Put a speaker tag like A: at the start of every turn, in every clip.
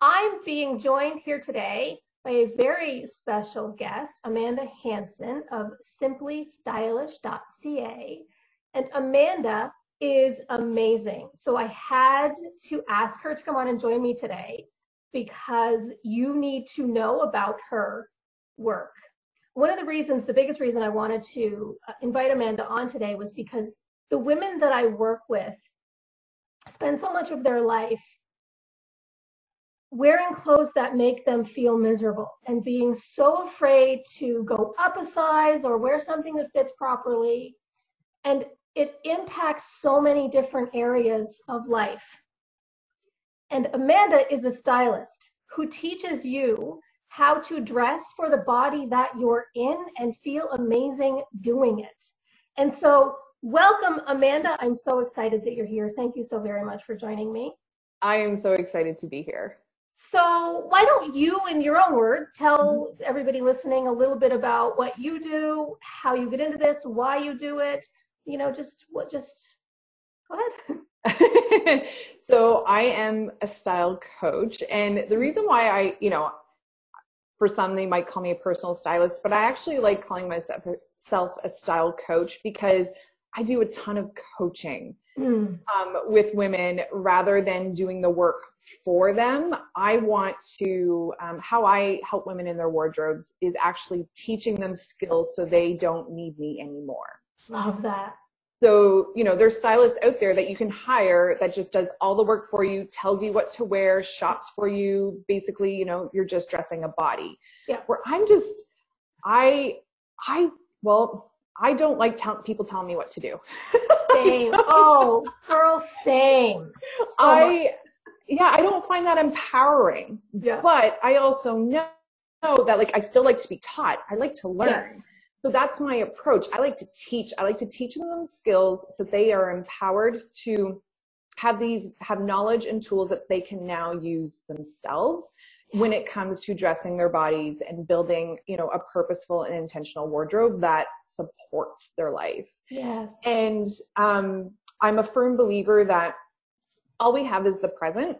A: I'm being joined here today by a very special guest, Amanda Hanson of simplystylish.ca. And Amanda is amazing. So I had to ask her to come on and join me today because you need to know about her work. One of the reasons, the biggest reason I wanted to uh, invite Amanda on today was because the women that I work with spend so much of their life wearing clothes that make them feel miserable and being so afraid to go up a size or wear something that fits properly. And it impacts so many different areas of life. And Amanda is a stylist who teaches you how to dress for the body that you're in and feel amazing doing it. And so, welcome, Amanda. I'm so excited that you're here. Thank you so very much for joining me.
B: I am so excited to be here.
A: So, why don't you, in your own words, tell everybody listening a little bit about what you do, how you get into this, why you do it? You know, just what, just go ahead.
B: so I am a style coach. And the reason why I, you know, for some, they might call me a personal stylist, but I actually like calling myself a style coach because I do a ton of coaching mm. um, with women rather than doing the work for them. I want to, um, how I help women in their wardrobes is actually teaching them skills so they don't need me anymore.
A: Love that.
B: So, you know, there's stylists out there that you can hire that just does all the work for you, tells you what to wear, shops for you. Basically, you know, you're just dressing a body.
A: Yeah.
B: Where I'm just, I, I, well, I don't like tell, people telling me what to do.
A: Same. oh, girl, same.
B: So I, yeah, I don't find that empowering.
A: Yeah.
B: But I also know that like I still like to be taught. I like to learn. Yes. So that's my approach. I like to teach. I like to teach them skills so they are empowered to have these have knowledge and tools that they can now use themselves when it comes to dressing their bodies and building, you know, a purposeful and intentional wardrobe that supports their life.
A: Yes.
B: And um, I'm a firm believer that all we have is the present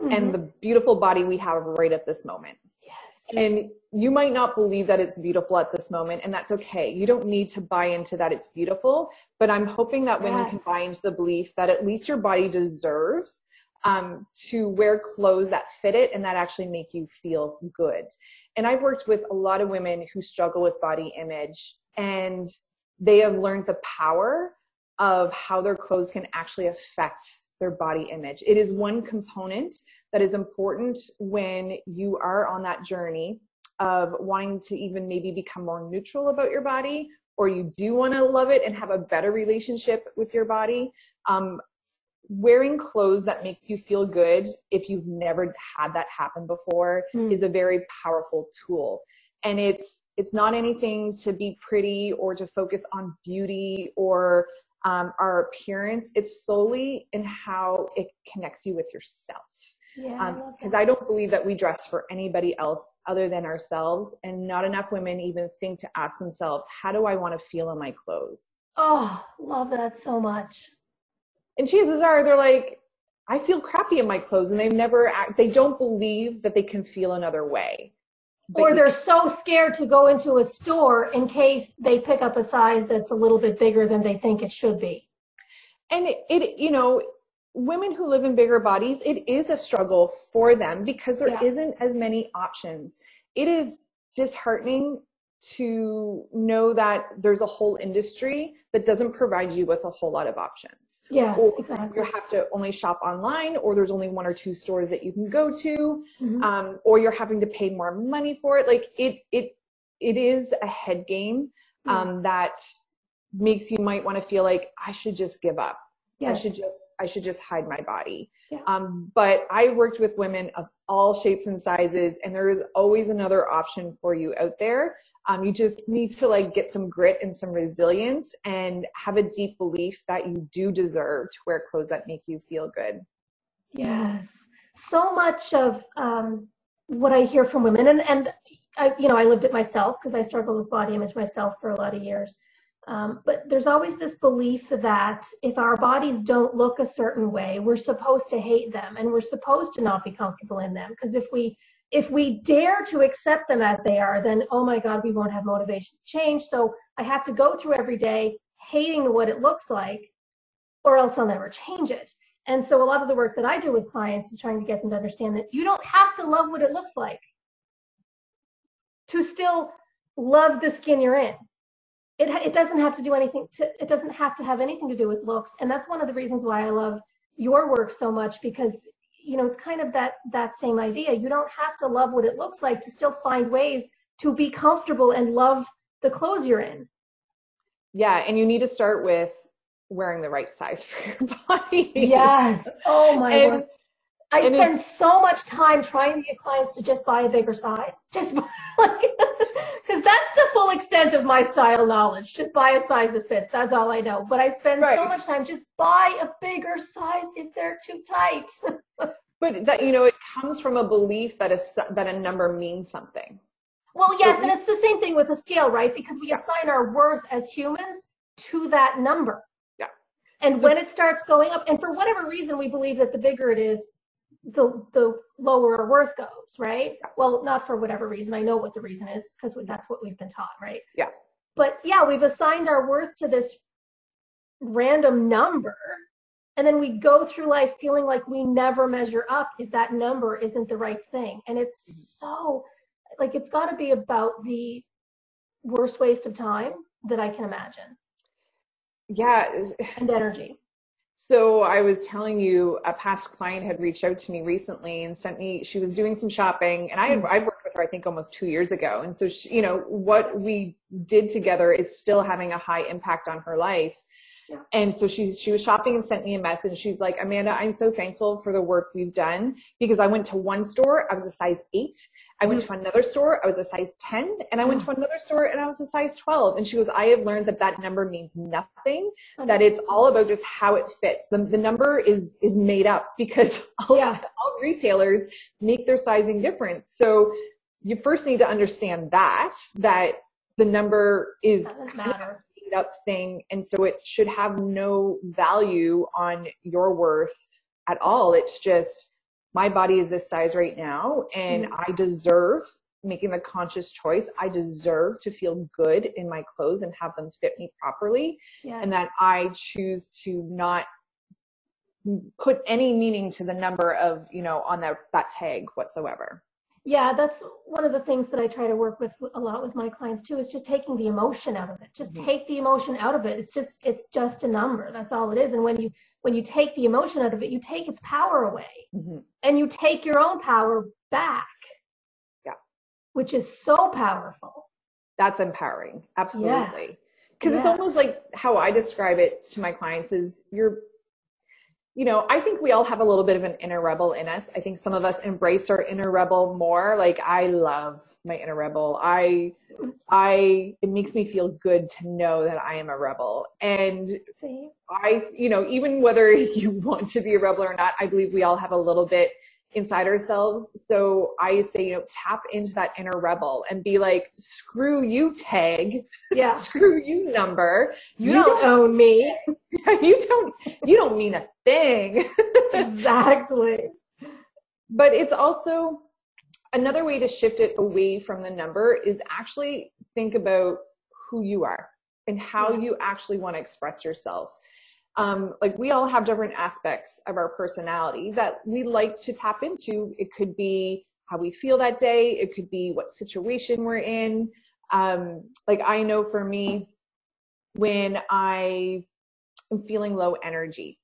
B: mm-hmm. and the beautiful body we have right at this moment.
A: Yes.
B: And you might not believe that it's beautiful at this moment, and that's okay. You don't need to buy into that it's beautiful, but I'm hoping that women yes. can buy into the belief that at least your body deserves um, to wear clothes that fit it and that actually make you feel good. And I've worked with a lot of women who struggle with body image, and they have learned the power of how their clothes can actually affect their body image. It is one component that is important when you are on that journey of wanting to even maybe become more neutral about your body or you do want to love it and have a better relationship with your body um, wearing clothes that make you feel good if you've never had that happen before mm. is a very powerful tool. And it's it's not anything to be pretty or to focus on beauty or um, our appearance. It's solely in how it connects you with yourself.
A: Yeah,
B: because um, I, I don't believe that we dress for anybody else other than ourselves and not enough women even think to ask themselves how do i want to feel in my clothes?
A: Oh love that so much
B: and chances are they're like i feel crappy in my clothes and they've never they don't believe that they can feel another way.
A: But or they're so scared to go into a store in case they pick up a size that's a little bit bigger than they think it should be.
B: And it, it you know women who live in bigger bodies it is a struggle for them because there
A: yeah.
B: not as many options. It is disheartening to know that there's a whole industry that doesn't provide you with a whole lot of options.
A: Yes,
B: or
A: exactly.
B: You have to only shop online, or there's only one or two stores that you can go to,
A: mm-hmm.
B: um, or you're having to pay more money for it. Like it, it, it is a head game um, yeah. that makes you might want to feel like I should just give up. Yes. I should just, I should just hide my body.
A: Yeah.
B: Um, but I've worked with women of all shapes and sizes, and there is always another option for you out there. Um, you just need to like get some grit and some resilience and have a deep belief that you do deserve to wear clothes that make you feel good.
A: Yes. So much of um, what I hear from women, and, and I, you know, I lived it myself because I struggled with body image myself for a lot of years. Um, but there's always this belief that if our bodies don't look a certain way, we're supposed to hate them and we're supposed to not be comfortable in them. Because if we if we dare to accept them as they are, then oh my God, we won't have motivation to change. So I have to go through every day hating what it looks like, or else I'll never change it. And so a lot of the work that I do with clients is trying to get them to understand that you don't have to love what it looks like to still love the skin you're in. It, it doesn't have to do anything to, it doesn't have to have anything to do with looks. And that's one of the reasons why I love your work so much because you know it's kind of that that same idea. You don't have to love what it looks like to still find ways to be comfortable and love the clothes you're in.
B: Yeah and you need to start with wearing the right size for your body.
A: Yes. Oh my and, word. I spend so much time trying to get clients to just buy a bigger size. Just like, because that's the full extent of my style knowledge. Just buy a size that fits. That's all I know. But I spend right. so much time just buy a bigger size if they're too tight.
B: but that you know, it comes from a belief that a that a number means something.
A: Well, so yes, we, and it's the same thing with a scale, right? Because we yeah. assign our worth as humans to that number.
B: Yeah.
A: And so, when it starts going up, and for whatever reason we believe that the bigger it is, the the lower our worth goes, right? Well, not for whatever reason. I know what the reason is because that's what we've been taught, right?
B: Yeah.
A: But yeah, we've assigned our worth to this random number, and then we go through life feeling like we never measure up if that number isn't the right thing. And it's mm-hmm. so like it's got to be about the worst waste of time that I can imagine.
B: Yeah.
A: And energy.
B: So I was telling you, a past client had reached out to me recently and sent me. She was doing some shopping, and I had hmm. I worked with her I think almost two years ago. And so she, you know what we did together is still having a high impact on her life. Yeah. And so she's she was shopping and sent me a message. She's like, Amanda, I'm so thankful for the work we've done because I went to one store, I was a size eight. I went mm-hmm. to another store, I was a size 10, and I went to another store and I was a size 12. And she goes, I have learned that that number means nothing, that it's all about just how it fits. The, the number is, is made up because all, yeah. all retailers make their sizing different. So you first need to understand that, that the number is
A: matter.
B: made up thing. And so it should have no value on your worth at all. It's just, my body is this size right now and mm-hmm. I deserve making the conscious choice. I deserve to feel good in my clothes and have them fit me properly. Yes. And that I choose to not put any meaning to the number of, you know, on that, that tag whatsoever.
A: Yeah, that's one of the things that I try to work with a lot with my clients too is just taking the emotion out of it. Just mm-hmm. take the emotion out of it. It's just it's just a number. That's all it is. And when you when you take the emotion out of it, you take its power away mm-hmm. and you take your own power back.
B: Yeah.
A: Which is so powerful.
B: That's empowering. Absolutely. Because yeah. it's almost like how I describe it to my clients is you're you know, I think we all have a little bit of an inner rebel in us. I think some of us embrace our inner rebel more. Like I love my inner rebel. I I it makes me feel good to know that I am a rebel. And I, you know, even whether you want to be a rebel or not, I believe we all have a little bit inside ourselves. So I say, you know, tap into that inner rebel and be like, screw you tag.
A: Yeah.
B: screw you number.
A: You, you don't, don't, own me.
B: you don't you don't mean a thing.
A: exactly.
B: But it's also another way to shift it away from the number is actually think about who you are and how yeah. you actually want to express yourself. Um, like we all have different aspects of our personality that we like to tap into. It could be how we feel that day. It could be what situation we're in. Um, like I know for me, when I am feeling low energy,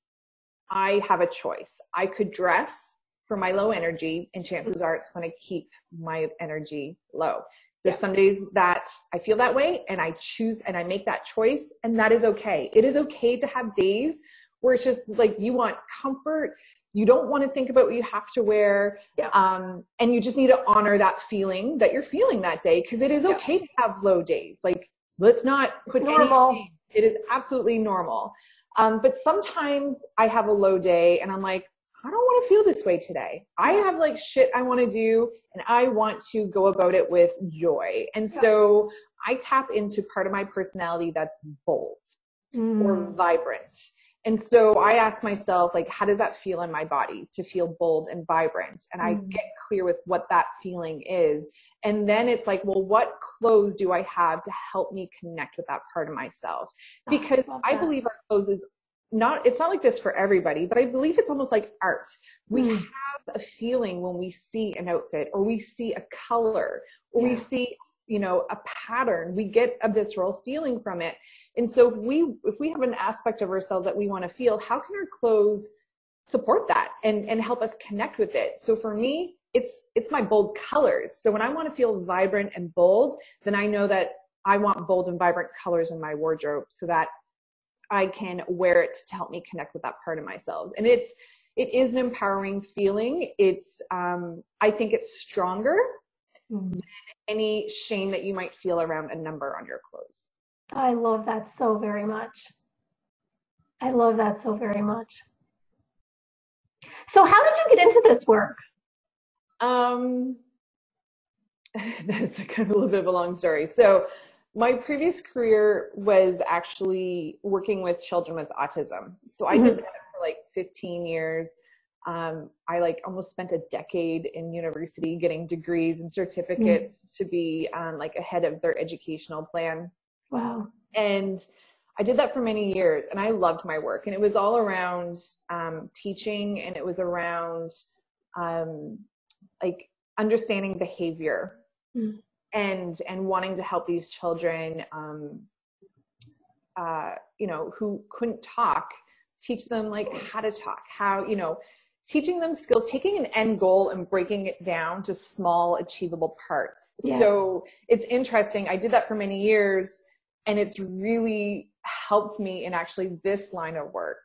B: I have a choice. I could dress for my low energy and chances are it's going to keep my energy low there's yeah. some days that i feel that way and i choose and i make that choice and that is okay it is okay to have days where it's just like you want comfort you don't want to think about what you have to wear
A: yeah.
B: um, and you just need to honor that feeling that you're feeling that day because it is okay yeah. to have low days like let's not put any it is absolutely normal um, but sometimes i have a low day and i'm like i don't want to feel this way today i have like shit i want to do and i want to go about it with joy and so i tap into part of my personality that's bold mm. or vibrant and so I ask myself, like, how does that feel in my body to feel bold and vibrant? And I mm. get clear with what that feeling is. And then it's like, well, what clothes do I have to help me connect with that part of myself? Oh, because I, I believe our clothes is not, it's not like this for everybody, but I believe it's almost like art. We mm. have a feeling when we see an outfit or we see a color or yeah. we see, you know, a pattern, we get a visceral feeling from it and so if we if we have an aspect of ourselves that we want to feel how can our clothes support that and and help us connect with it so for me it's it's my bold colors so when i want to feel vibrant and bold then i know that i want bold and vibrant colors in my wardrobe so that i can wear it to help me connect with that part of myself and it's it is an empowering feeling it's um i think it's stronger mm-hmm. than any shame that you might feel around a number on your clothes
A: I love that so very much. I love that so very much. So how did you get into this work?
B: Um, that's kind of a little bit of a long story. So my previous career was actually working with children with autism. So I mm-hmm. did that for like 15 years. Um, I like almost spent a decade in university getting degrees and certificates mm-hmm. to be um, like ahead of their educational plan.
A: Wow.
B: And I did that for many years and I loved my work. And it was all around um, teaching and it was around um, like understanding behavior mm. And and wanting to help these children um, uh, you know who couldn't talk teach them like how to talk how you know teaching them skills taking an end goal and breaking it down to small achievable parts yes. so it's interesting i did that for many years and it's really helped me in actually this line of work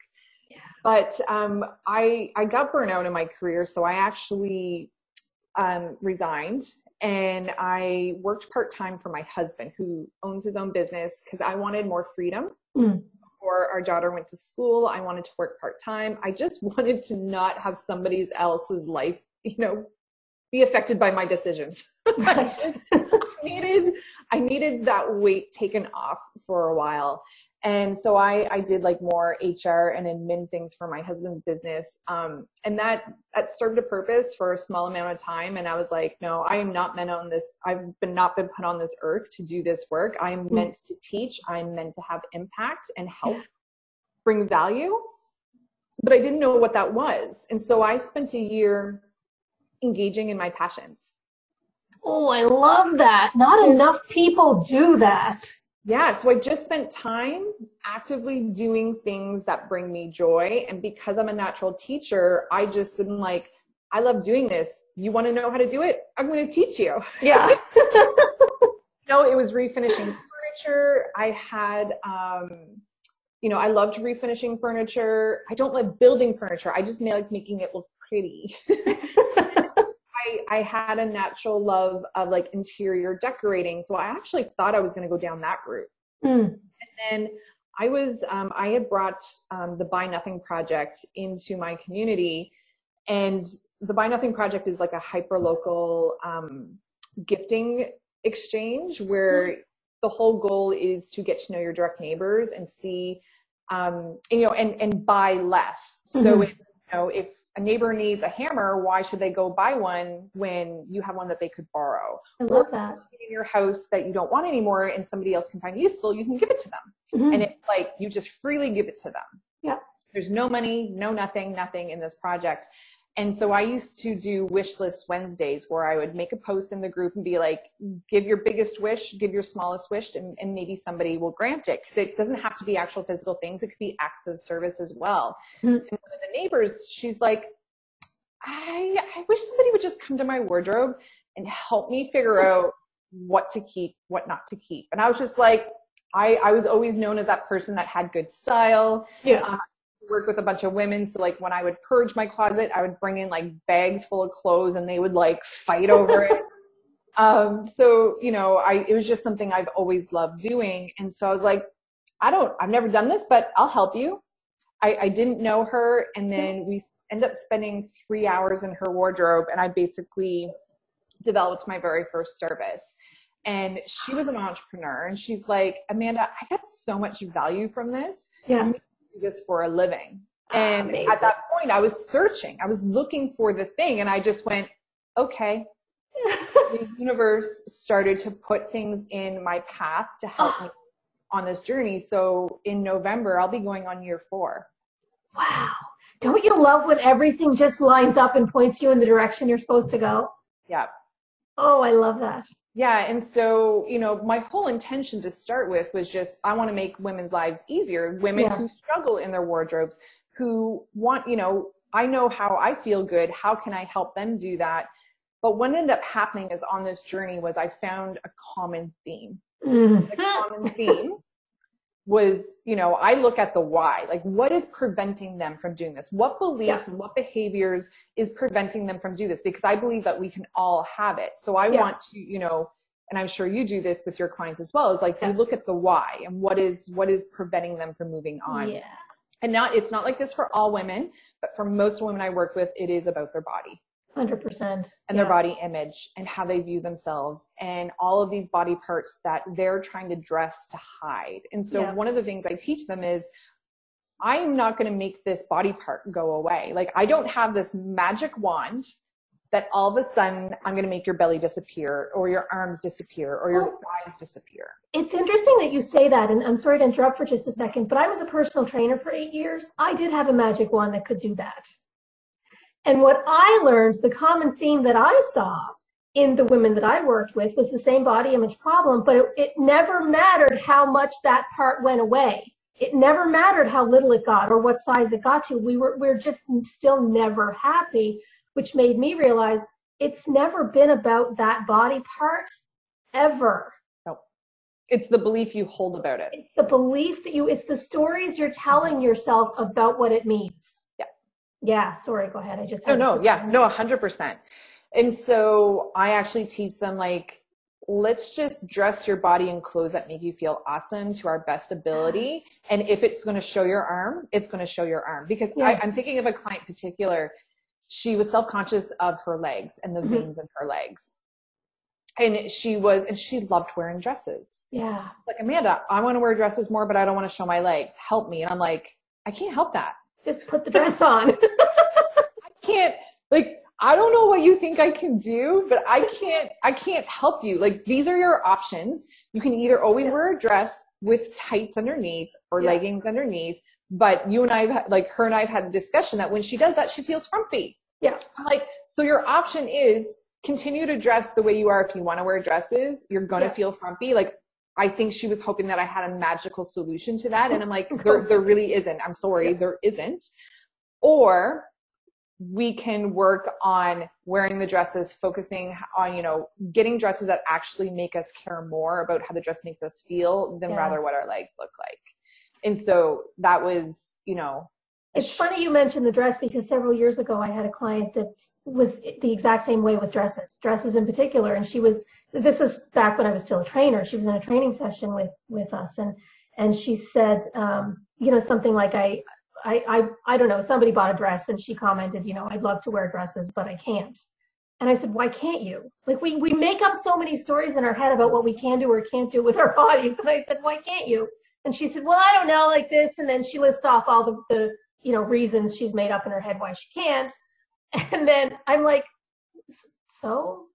B: yeah. but um, I, I got burnout in my career so i actually um, resigned and i worked part-time for my husband who owns his own business because i wanted more freedom mm. before our daughter went to school i wanted to work part-time i just wanted to not have somebody else's life you know be affected by my decisions Right. I just needed I needed that weight taken off for a while. And so I, I did like more HR and admin things for my husband's business. Um, and that, that served a purpose for a small amount of time. And I was like, no, I am not meant on this. I've been not been put on this earth to do this work. I am mm-hmm. meant to teach. I'm meant to have impact and help bring value. But I didn't know what that was. And so I spent a year engaging in my passions.
A: Oh, I love that. Not enough people do that.
B: Yeah, so I just spent time actively doing things that bring me joy. And because I'm a natural teacher, I just am like, I love doing this. You want to know how to do it? I'm going to teach you.
A: Yeah.
B: no, it was refinishing furniture. I had, um, you know, I loved refinishing furniture. I don't like building furniture. I just like making it look pretty. I, I had a natural love of like interior decorating. So I actually thought I was going to go down that route. Mm. And then I was, um, I had brought um, the Buy Nothing Project into my community. And the Buy Nothing Project is like a hyper local um, gifting exchange where mm. the whole goal is to get to know your direct neighbors and see, um, and, you know, and, and buy less. Mm-hmm. So, if, you know, if a neighbor needs a hammer, why should they go buy one when you have one that they could borrow?
A: I love or that.
B: In your house that you don't want anymore and somebody else can find useful, you can give it to them. Mm-hmm. And it's like you just freely give it to them.
A: Yeah.
B: There's no money, no nothing, nothing in this project. And so I used to do wish list Wednesdays where I would make a post in the group and be like, give your biggest wish, give your smallest wish, and, and maybe somebody will grant it. Because it doesn't have to be actual physical things, it could be acts of service as well. Mm-hmm. And one of the neighbors, she's like, I, I wish somebody would just come to my wardrobe and help me figure out what to keep, what not to keep. And I was just like, I, I was always known as that person that had good style.
A: Yeah. Um,
B: work with a bunch of women. So like when I would purge my closet, I would bring in like bags full of clothes and they would like fight over it. Um, so, you know, I, it was just something I've always loved doing. And so I was like, I don't, I've never done this, but I'll help you. I, I didn't know her. And then we ended up spending three hours in her wardrobe and I basically developed my very first service. And she was an entrepreneur and she's like, Amanda, I got so much value from this.
A: Yeah.
B: Do this for a living. Ah, and Amazing. at that point I was searching, I was looking for the thing and I just went, okay. the universe started to put things in my path to help ah. me on this journey. So in November, I'll be going on year four.
A: Wow. Don't you love when everything just lines up and points you in the direction you're supposed to go?
B: Yeah.
A: Oh, I love that.
B: Yeah. And so, you know, my whole intention to start with was just I want to make women's lives easier. Women yeah. who struggle in their wardrobes, who want, you know, I know how I feel good. How can I help them do that? But what ended up happening is on this journey was I found a common theme. Mm-hmm. The common theme was, you know, I look at the why, like what is preventing them from doing this? What beliefs yeah. and what behaviors is preventing them from do this? Because I believe that we can all have it. So I yeah. want to, you know, and I'm sure you do this with your clients as well, is like yeah. you look at the why and what is what is preventing them from moving on.
A: Yeah.
B: And not it's not like this for all women, but for most women I work with, it is about their body.
A: 100%
B: and yeah. their body image and how they view themselves and all of these body parts that they're trying to dress to hide. And so yeah. one of the things i teach them is i'm not going to make this body part go away. Like i don't have this magic wand that all of a sudden i'm going to make your belly disappear or your arms disappear or your well, thighs disappear.
A: It's interesting that you say that and i'm sorry to interrupt for just a second but i was a personal trainer for eight years. I did have a magic wand that could do that and what I learned, the common theme that I saw in the women that I worked with was the same body image problem, but it, it, never mattered how much that part went away. It never mattered how little it got or what size it got to. We were we're just still never happy, which made me realize it's never been about that body part ever.
B: No. It's the belief you hold about it.
A: It's the belief that you it's the stories you're telling yourself about what it means. Yeah, sorry, go ahead. I just
B: No, no, yeah, no, 100%. And so I actually teach them like let's just dress your body in clothes that make you feel awesome to our best ability. And if it's going to show your arm, it's going to show your arm. Because yeah. I, am thinking of a client particular. She was self-conscious of her legs and the mm-hmm. veins in her legs. And she was, and she loved wearing dresses.
A: Yeah.
B: Like, Amanda, I want to wear dresses more, but I don't want to show my legs. Help me. And I'm like, I can't help that.
A: Just put the dress on.
B: I can't like I don't know what you think I can do, but I can't I can't help you. Like these are your options. You can either always yeah. wear a dress with tights underneath or yeah. leggings underneath, but you and I have like her and I have had a discussion that when she does that she feels frumpy.
A: Yeah.
B: I'm like so your option is continue to dress the way you are if you want to wear dresses, you're going to yeah. feel frumpy. Like I think she was hoping that I had a magical solution to that. And I'm like, there, there really isn't. I'm sorry, yeah. there isn't. Or we can work on wearing the dresses, focusing on, you know, getting dresses that actually make us care more about how the dress makes us feel than yeah. rather what our legs look like. And so that was, you know,
A: it's funny you mentioned the dress because several years ago I had a client that was the exact same way with dresses, dresses in particular. And she was, this is back when I was still a trainer. She was in a training session with, with us and, and she said, um, you know, something like I, I, I, I don't know, somebody bought a dress and she commented, you know, I'd love to wear dresses, but I can't. And I said, why can't you? Like we, we make up so many stories in our head about what we can do or can't do with our bodies. And I said, why can't you? And she said, well, I don't know, like this. And then she lists off all the, the you know, reasons she's made up in her head why she can't. And then I'm like, so?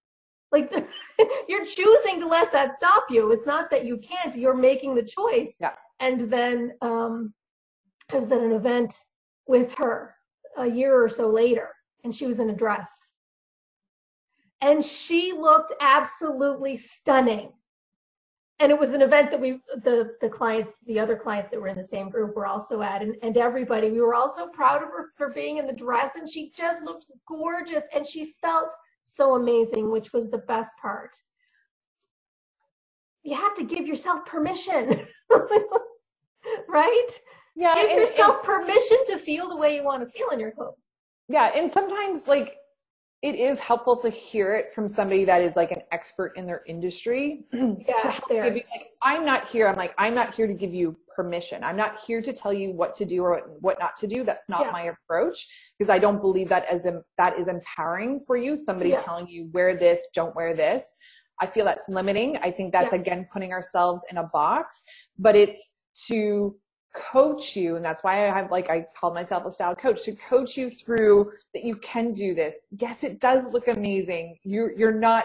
A: Like, you're choosing to let that stop you. It's not that you can't, you're making the choice.
B: Yeah.
A: And then um, I was at an event with her a year or so later, and she was in a dress. And she looked absolutely stunning and it was an event that we the the clients the other clients that were in the same group were also at and, and everybody we were all so proud of her for being in the dress and she just looked gorgeous and she felt so amazing which was the best part you have to give yourself permission right
B: Yeah.
A: Give
B: and-
A: yourself
B: and-
A: permission to feel the way you want to feel in your clothes.
B: yeah. And sometimes like it is helpful to hear it from somebody that is like an expert in their industry.
A: Yeah,
B: like, I'm not here. I'm like, I'm not here to give you permission. I'm not here to tell you what to do or what, what not to do. That's not
A: Yeah.
B: my approach because I don't believe that as em- that is empowering for you. Somebody
A: Yeah.
B: telling you wear this, don't wear this. I feel that's limiting. I think that's
A: Yeah.
B: again putting ourselves in a box, but it's to coach you and that's why i have like i called myself a style coach to coach you through that you can do this yes it does look amazing you're you're not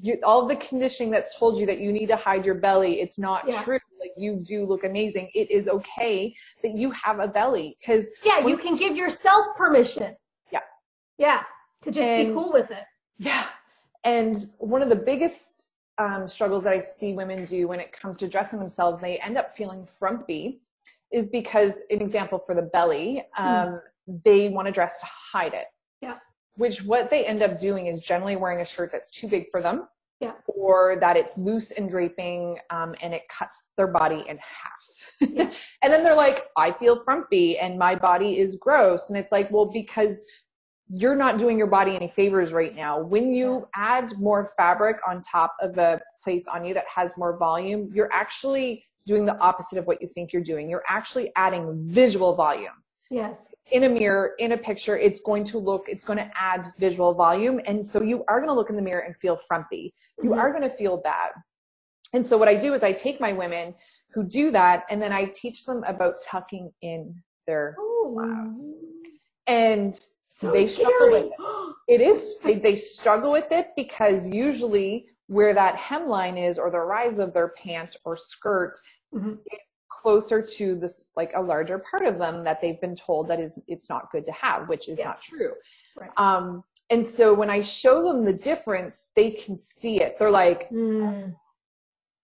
B: you all the conditioning that's told you that you need to hide your belly it's not
A: Yeah.
B: true like you do look amazing it is okay that you have a belly because
A: Yeah, you can give yourself permission.
B: Yeah.
A: Yeah, to just be cool with it.
B: Yeah. And one of the biggest um, struggles that I see women do when it comes to dressing themselves, they end up feeling frumpy, is because, an example for the belly, um, they want to dress to hide it.
A: Yeah.
B: Which what they end up doing is generally wearing a shirt that's too big for them.
A: Yeah.
B: Or that it's loose and draping um, and it cuts their body in half.
A: Yeah.
B: and then they're like, I feel frumpy and my body is gross. And it's like, well, because you're not doing your body any favors right now. When you add more fabric on top of a place on you that has more volume, you're actually doing the opposite of what you think you're doing. You're actually adding visual volume.
A: Yes.
B: In a mirror, in a picture, it's going to look, it's going to add visual volume. And so you are going to look in the mirror and feel frumpy. You
A: Mhm.
B: are going to feel bad. And so what I do is I take my women who do that and then I teach them about tucking in their
A: Ooh.
B: blouse. and
A: So
B: They struggle with
A: scary.
B: it is they, they struggle with it because usually where that hemline is or the rise of their pant or skirt
A: Mhm.
B: closer to this like a larger part of them that they've been told that is it's not good to have which is
A: Yeah.
B: not true
A: Right.
B: um and so when i show them the difference they can see it they're like
A: Mm.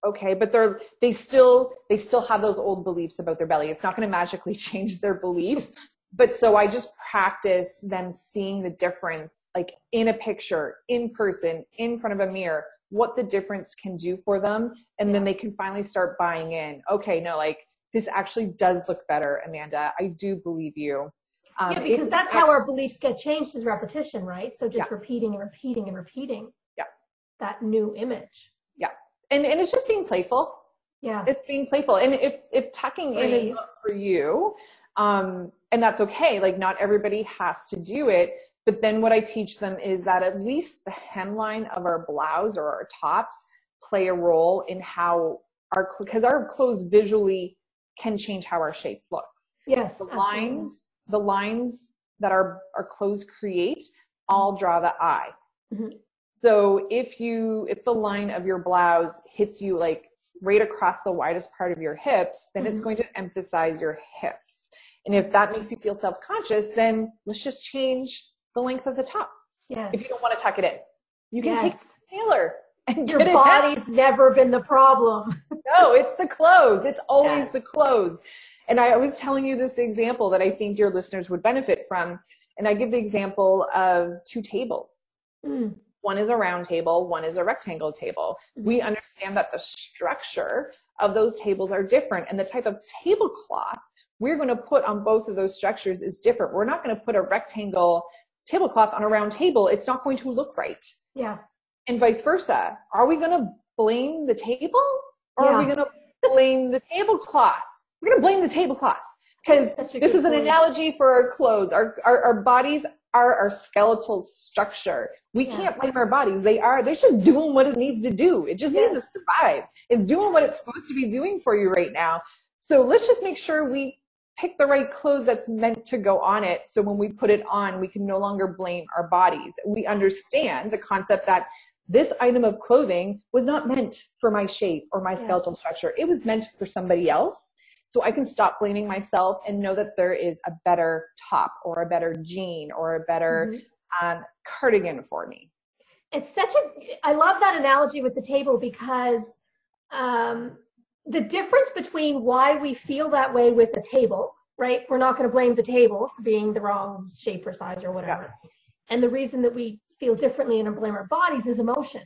B: okay but they're they still they still have those old beliefs about their belly it's not going to magically change their beliefs but so i just practice them seeing the difference like in a picture in person in front of a mirror what the difference can do for them and then they can finally start buying in okay no like this actually does look better amanda i do believe you um,
A: yeah, because that's how our beliefs get changed is repetition, right? So just
B: Yeah.
A: repeating and repeating and repeating.
B: Yeah.
A: That new image.
B: Yeah and, and it's just being playful
A: Yeah.
B: it's being playful and if if tucking in is not for you um and that's okay like not everybody has to do it but then what i teach them is that at least the hemline of our blouse or our tops play a role in how our because our clothes visually can change how our shape looks
A: yes.
B: the
A: absolutely.
B: lines the lines that our our clothes create all draw the eye
A: Mhm.
B: so if you if the line of your blouse hits you like right across the widest part of your hips then it's
A: Mhm.
B: going to emphasize your hips and if that makes you feel self-conscious then let's just change the length of the top
A: Yes.
B: if you don't want to tuck it in you can take
A: Yes.
B: a tailor and
A: Your
B: out.
A: body's never been the problem.
B: No, it's the clothes. It's always
A: Yes.
B: the clothes. And I was telling you this example that I think your listeners would benefit from. And I give the example of two tables.
A: Mm.
B: One is a round table, one is a rectangle table. We understand that the structure of those tables are different and the type of tablecloth we're going to put on both of those structures is different. We're not going to put a rectangle tablecloth on a round table. It's not going to look right.
A: Yeah.
B: And vice versa. Are we going to blame the table or are we going to blame the tablecloth? We're going to blame the tablecloth because this is an
A: point.
B: analogy for our clothes. Our, our, our bodies are our skeletal structure. We
A: Yeah.
B: can't blame our bodies. They are, they're just doing what it needs to do. It just needs to survive. It's doing what it's supposed to be doing for you right now. So let's just make sure we pick the right clothes that's meant to go on it. So when we put it on, we can no longer blame our bodies. We understand the concept that this item of clothing was not meant for my shape or my skeletal structure. It was meant for somebody else. So I can stop blaming myself and know that there is a better top or a better jean or a better
A: Mhm.
B: um, cardigan for me.
A: It's such a, I love that analogy with the table because um, the difference between why we feel that way with a table, right? We're not going to blame the table for being the wrong shape or size or whatever. And the reason that we feel differently and blame our bodies is emotion.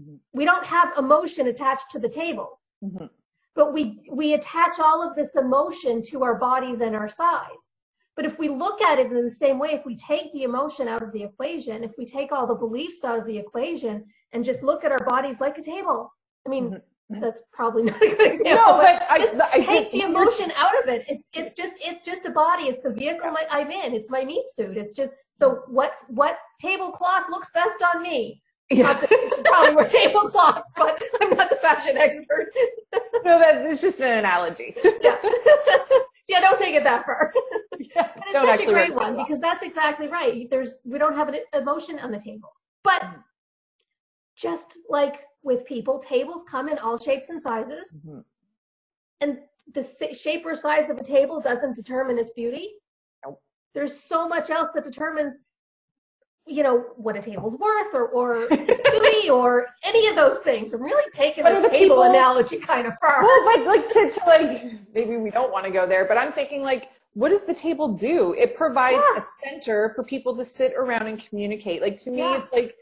B: Mhm.
A: We don't have emotion attached to the table.
B: Mhm.
A: but we we attach all of this emotion to our bodies and our size. But if we look at it in the same way, if we take the emotion out of the equation, if we take all the beliefs out of the equation and just look at our bodies like a table, I mean, mm-hmm. That's probably not a good example. No, but, but I, I, take the emotion out of it. It's it's just it's just a body. It's the vehicle yeah. I'm in. It's my meat suit. It's just so what what tablecloth looks best on me. Yeah. The, probably more tablecloths, but I'm not the fashion expert.
B: no, that's just an analogy.
A: yeah. yeah, don't take it that far. yeah, it's don't such a great one well. because that's exactly right. There's we don't have an emotion on the table, but mm. just like with people, tables come in all shapes and sizes, mm-hmm. and the shape or size of a table doesn't determine its beauty. Nope. There's so much else that determines you know what a table's worth or or beauty or any of those things. I'm really taking the, the table people, analogy kind of far.
B: Well, but like to, to like maybe we don't want to go there, but I'm thinking like what does the table do? It provides yeah. a center for people to sit around and communicate. Like to me, yeah. it's like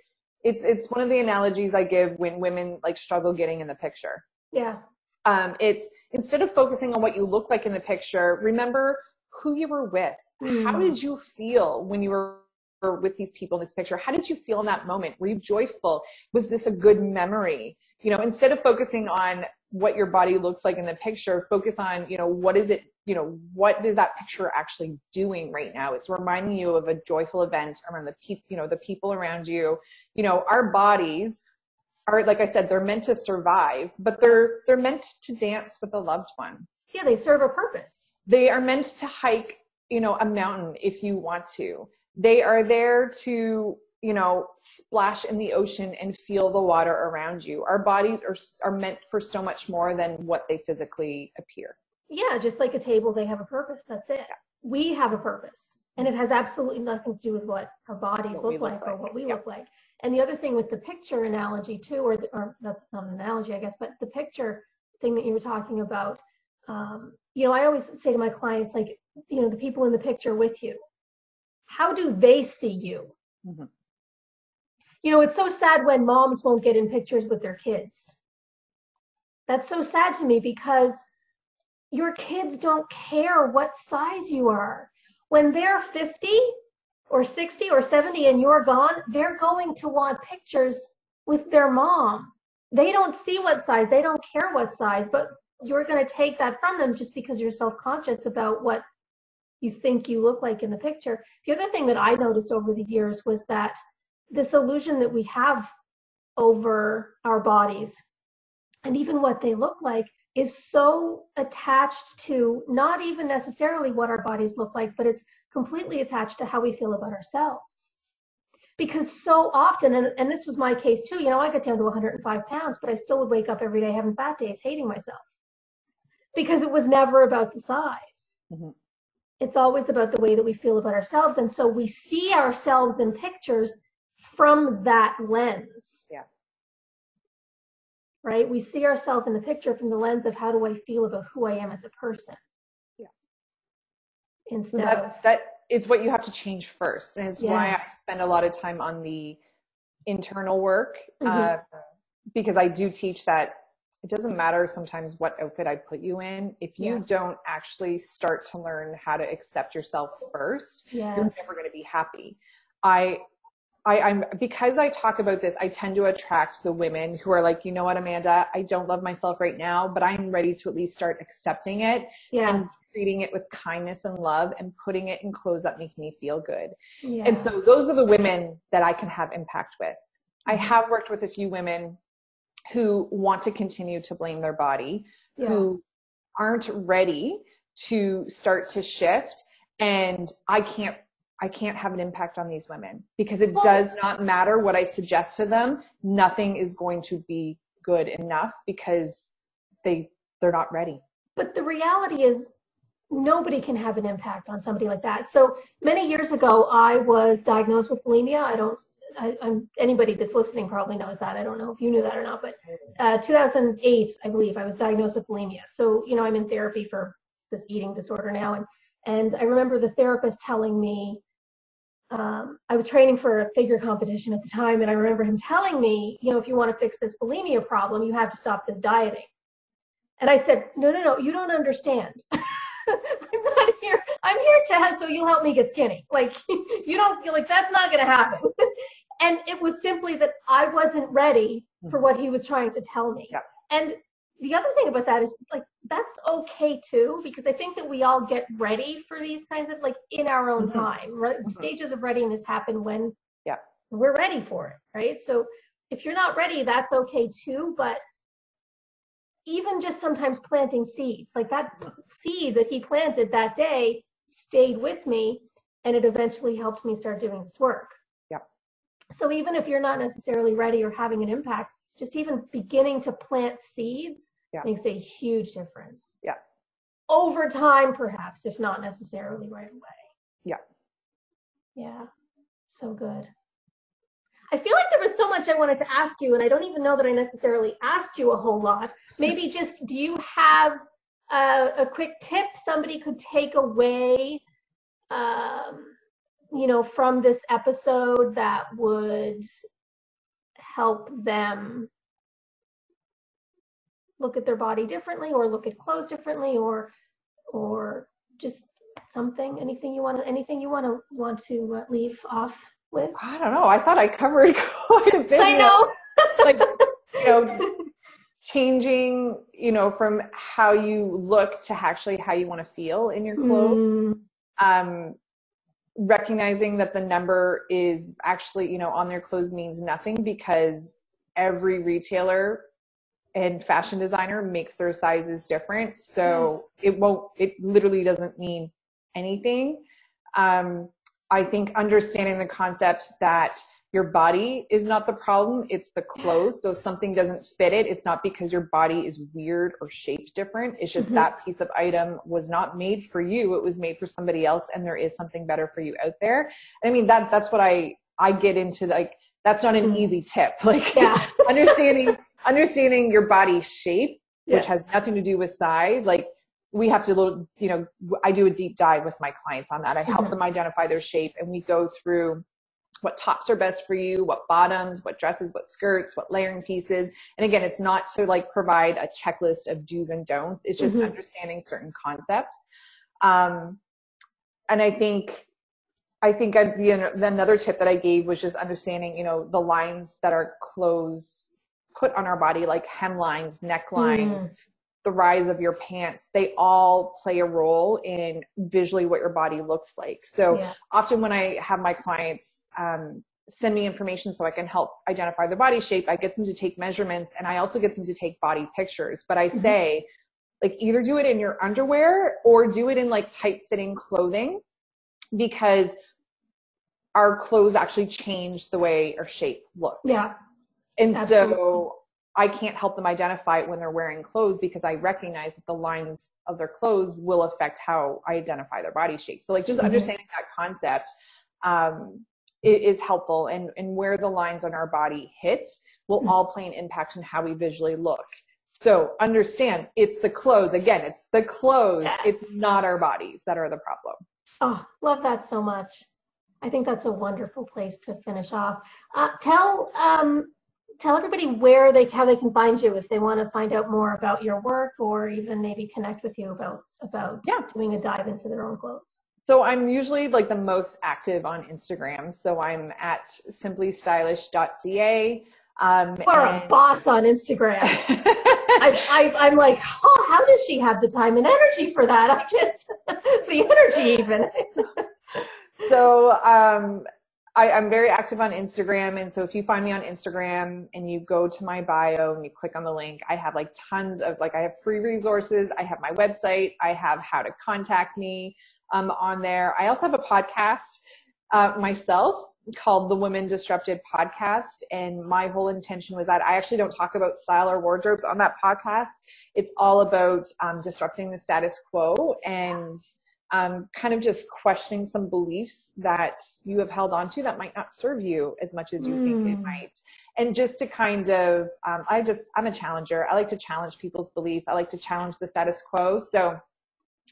B: it's it's one of the analogies I give when women like struggle getting in the picture.
A: Yeah.
B: Um, it's instead of focusing on what you look like in the picture, remember who you were with. Mm. How did you feel when you were with these people in this picture how did you feel in that moment were you joyful was this a good memory you know instead of focusing on what your body looks like in the picture focus on you know what is it you know what does that picture actually doing right now? It's reminding you of a joyful event around the people you know the people around you. You know our bodies are like i said they're meant to survive but they're they're meant to dance with a loved one.
A: Yeah they serve a purpose.
B: They are meant to hike you know a mountain if you want to. They are there to you know splash in the ocean and feel the water around you. Our bodies are are meant for so much more than what they physically appear.
A: Yeah just like a table they have a purpose. That's it. Yeah. we have a purpose. And it has absolutely nothing to do with what our bodies look, look, like, or what we look like. And the other thing with the picture analogy too or, the, or that's not an analogy i guess but the picture thing that you were talking about um, you know i always say to my clients like you know the people in the picture with you how do they see you? Mm-hmm. You know, it's so sad when moms won't get in pictures with their kids. That's so sad to me because your kids don't care what size you are. When they're 50 or 60 or 70 and you're gone, they're going to want pictures with their mom. They don't see what size, they don't care what size, but you're going to take that from them just because you're self conscious about what you think you look like in the picture. The other thing that I noticed over the years was that this illusion that we have over our bodies and even what they look like is so attached to not even necessarily what our bodies look like, but it's completely attached to how we feel about ourselves. Because so often, and, and this was my case too, you know, I got down to 105 pounds, but I still would wake up every day having fat days, hating myself because it was never about the size. Mm-hmm it's always about the way that we feel about ourselves. And so we see ourselves in pictures from that lens.
B: Yeah.
A: Right? We see ourselves in the picture from the lens of how do I feel about who I am as a person.
B: Yeah.
A: Instead
B: so that, of, that is what you have to change first. And it's why I spend a lot of time on the internal work. Mm-hmm. Uh, because I do teach that it doesn't matter sometimes what outfit I put you in. If you yeah. don't actually start to learn how to accept yourself first, yes. you're never going to be happy. I, I, I'm because I talk about this, I tend to attract the women who are like, you know what, Amanda, I don't love myself right now, but I'm ready to at least start accepting it
A: yeah.
B: and treating it with kindness and love and putting it in clothes that make me feel good. Yeah. And so those are the women that I can have impact with. I mm-hmm. have worked with a few women who want to continue to blame their body, yeah. who aren't ready to start to shift. And I can't I can't have an impact on these women because it does not matter what I suggest to them. Nothing is going to be good enough because they they're not ready.
A: But the reality is nobody can have an impact on somebody like that. So many years ago I was diagnosed with bulimia. I don't I, am anybody that's listening probably knows that. I don't know if you knew that or not, but uh, 2008, I believe, I was diagnosed with bulimia. So you know, I'm in therapy for this eating disorder now, and and I remember the therapist telling me. Um, I was training for a figure competition at the time, and I remember him telling me, you know, if you want to fix this bulimia problem, you have to stop this dieting. And I said, no, no, no, you don't understand. I'm not here. I'm here to have, so you'll help me get skinny. Like, you don't, like, that's not going to happen. and it was simply that I wasn't ready for what he was trying to tell me.
B: Yeah.
A: And the other thing about that is like, that's okay too, because I think that we all get ready for these kinds of like in our own
B: Mm-hmm.
A: time. Right?
B: Mhm.
A: Stages of readiness happen when
B: Yeah.
A: we're ready for it. Right. So if you're not ready, that's okay too. But even just sometimes planting seeds, like that seed that he planted that day stayed with me and it eventually helped me start doing this work.
B: yeah
A: So even if you're not necessarily ready or having an impact, just even beginning to plant seeds
B: Yeah.
A: makes a huge difference.
B: Yeah.
A: Over time, perhaps, if not necessarily right away.
B: Yeah.
A: Yeah. So good. I feel like there was so much I wanted to ask you, and I don't even know that I necessarily asked you a whole lot. Maybe just do you have a, a quick tip somebody could take away, um, you know, from this episode that would help them look at their body differently, or look at clothes differently, or or just something? Anything you want to anything you want to want to uh, leave off with?
B: I don't know. I thought I covered quite a bit.
A: I know.
B: like you know changing you know from how you look to actually how you want to feel in your clothes
A: Mm,
B: um recognizing that the number is actually you know on their clothes means nothing because every retailer and fashion designer makes their sizes different. So it won't it literally doesn't mean anything. Um i think understanding the concept that your body is not the problem it's the clothes so if something doesn't fit it it's not because your body is weird or shaped different it's just
A: Mhm.
B: that piece of item was not made for you it was made for somebody else and there is something better for you out there i mean that that's what i i get into like that's not an
A: Mhm.
B: easy tip like
A: yeah.
B: understanding understanding your body shape which has nothing to do with size like we have to little you know i do a deep dive with my clients on that i help
A: Mhm.
B: them identify their shape and we go through what tops are best for you what bottoms what dresses what skirts what layering pieces. And again it's not to like provide a checklist of do's and don'ts. It's just
A: Mhm.
B: understanding certain concepts. Um and i think i think I, the, the another tip that i gave was just understanding you know the lines that our clothes put on our body like hemlines necklines the rise of your pants they all play a role in visually what your body looks like so
A: yeah.
B: often when I have my clients um, send me information so I can help identify their body shape, I get them to take measurements and I also get them to take body pictures. But I
A: Mhm.
B: say, like, either do it in your underwear or do it in like tight fitting clothing because our clothes actually change the way our shape looks.
A: Yeah.
B: And
A: Absolutely.
B: so I can't help them identify it when they're wearing clothes because I recognize that the lines of their clothes will affect how I identify their body shape. So like just
A: Mhm.
B: understanding that concept um, is helpful and, and where the lines on our body hits will
A: Mhm.
B: all play an impact on how we visually look. So understand it's the clothes. Again, it's the clothes.
A: Yes.
B: It's not our bodies that are the problem.
A: Oh, love that so much. I think that's a wonderful place to finish off. Uh, tell um, tell everybody where they how they can find you if they want to find out more about your work or even maybe connect with you about about
B: Yeah.
A: doing a dive into their own clothes.
B: So I'm usually like the most active on Instagram. So I'm at simplystylish.ca. Um,
A: You are a boss on Instagram. I, I, I'm like, oh, how does she have the time and energy for that? I just, the energy even.
B: so um, I, I'm very active on Instagram. And so if you find me on Instagram and you go to my bio and you click on the link, I have like tons of like, I have free resources. I have my website. I have how to contact me um, on there. I also have a podcast uh, myself called the Women Disrupted Podcast. And my whole intention was that I actually don't talk about style or wardrobes on that podcast. It's all about um, disrupting the status quo and um, kind of just questioning some beliefs that you have held on to that might not serve you as much as you think it
A: Mm.
B: might. And just to kind of, um, I just, I'm a challenger. I like to challenge people's beliefs. I like to challenge the status quo. So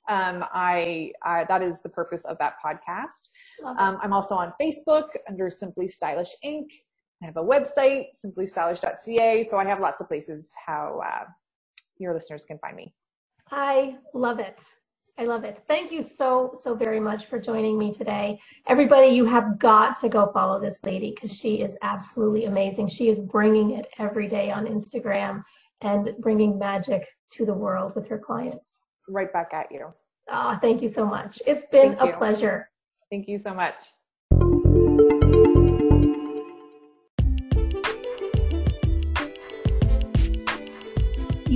B: um, I, I that is the purpose of that podcast. Um, I'm also on Facebook under Simply Stylish Inc. I have a website, simplystylish.ca. So I have lots of places how uh, your listeners can find me.
A: I love it. I love it. Thank you so, so very much for joining me today. Everybody, you have got to go follow this lady because she is absolutely amazing. She is bringing it every day on Instagram and bringing magic to the world with her clients.
B: Right back at you.
A: Oh, thank you so much. It's been a pleasure.
B: Thank you so much.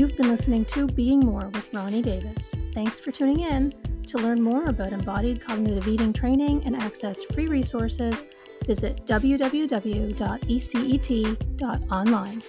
C: You've been listening to Being More with Roni Davis. Thanks for tuning in. To learn more about embodied cognitive eating training and access free resources, visit www.ecet.online.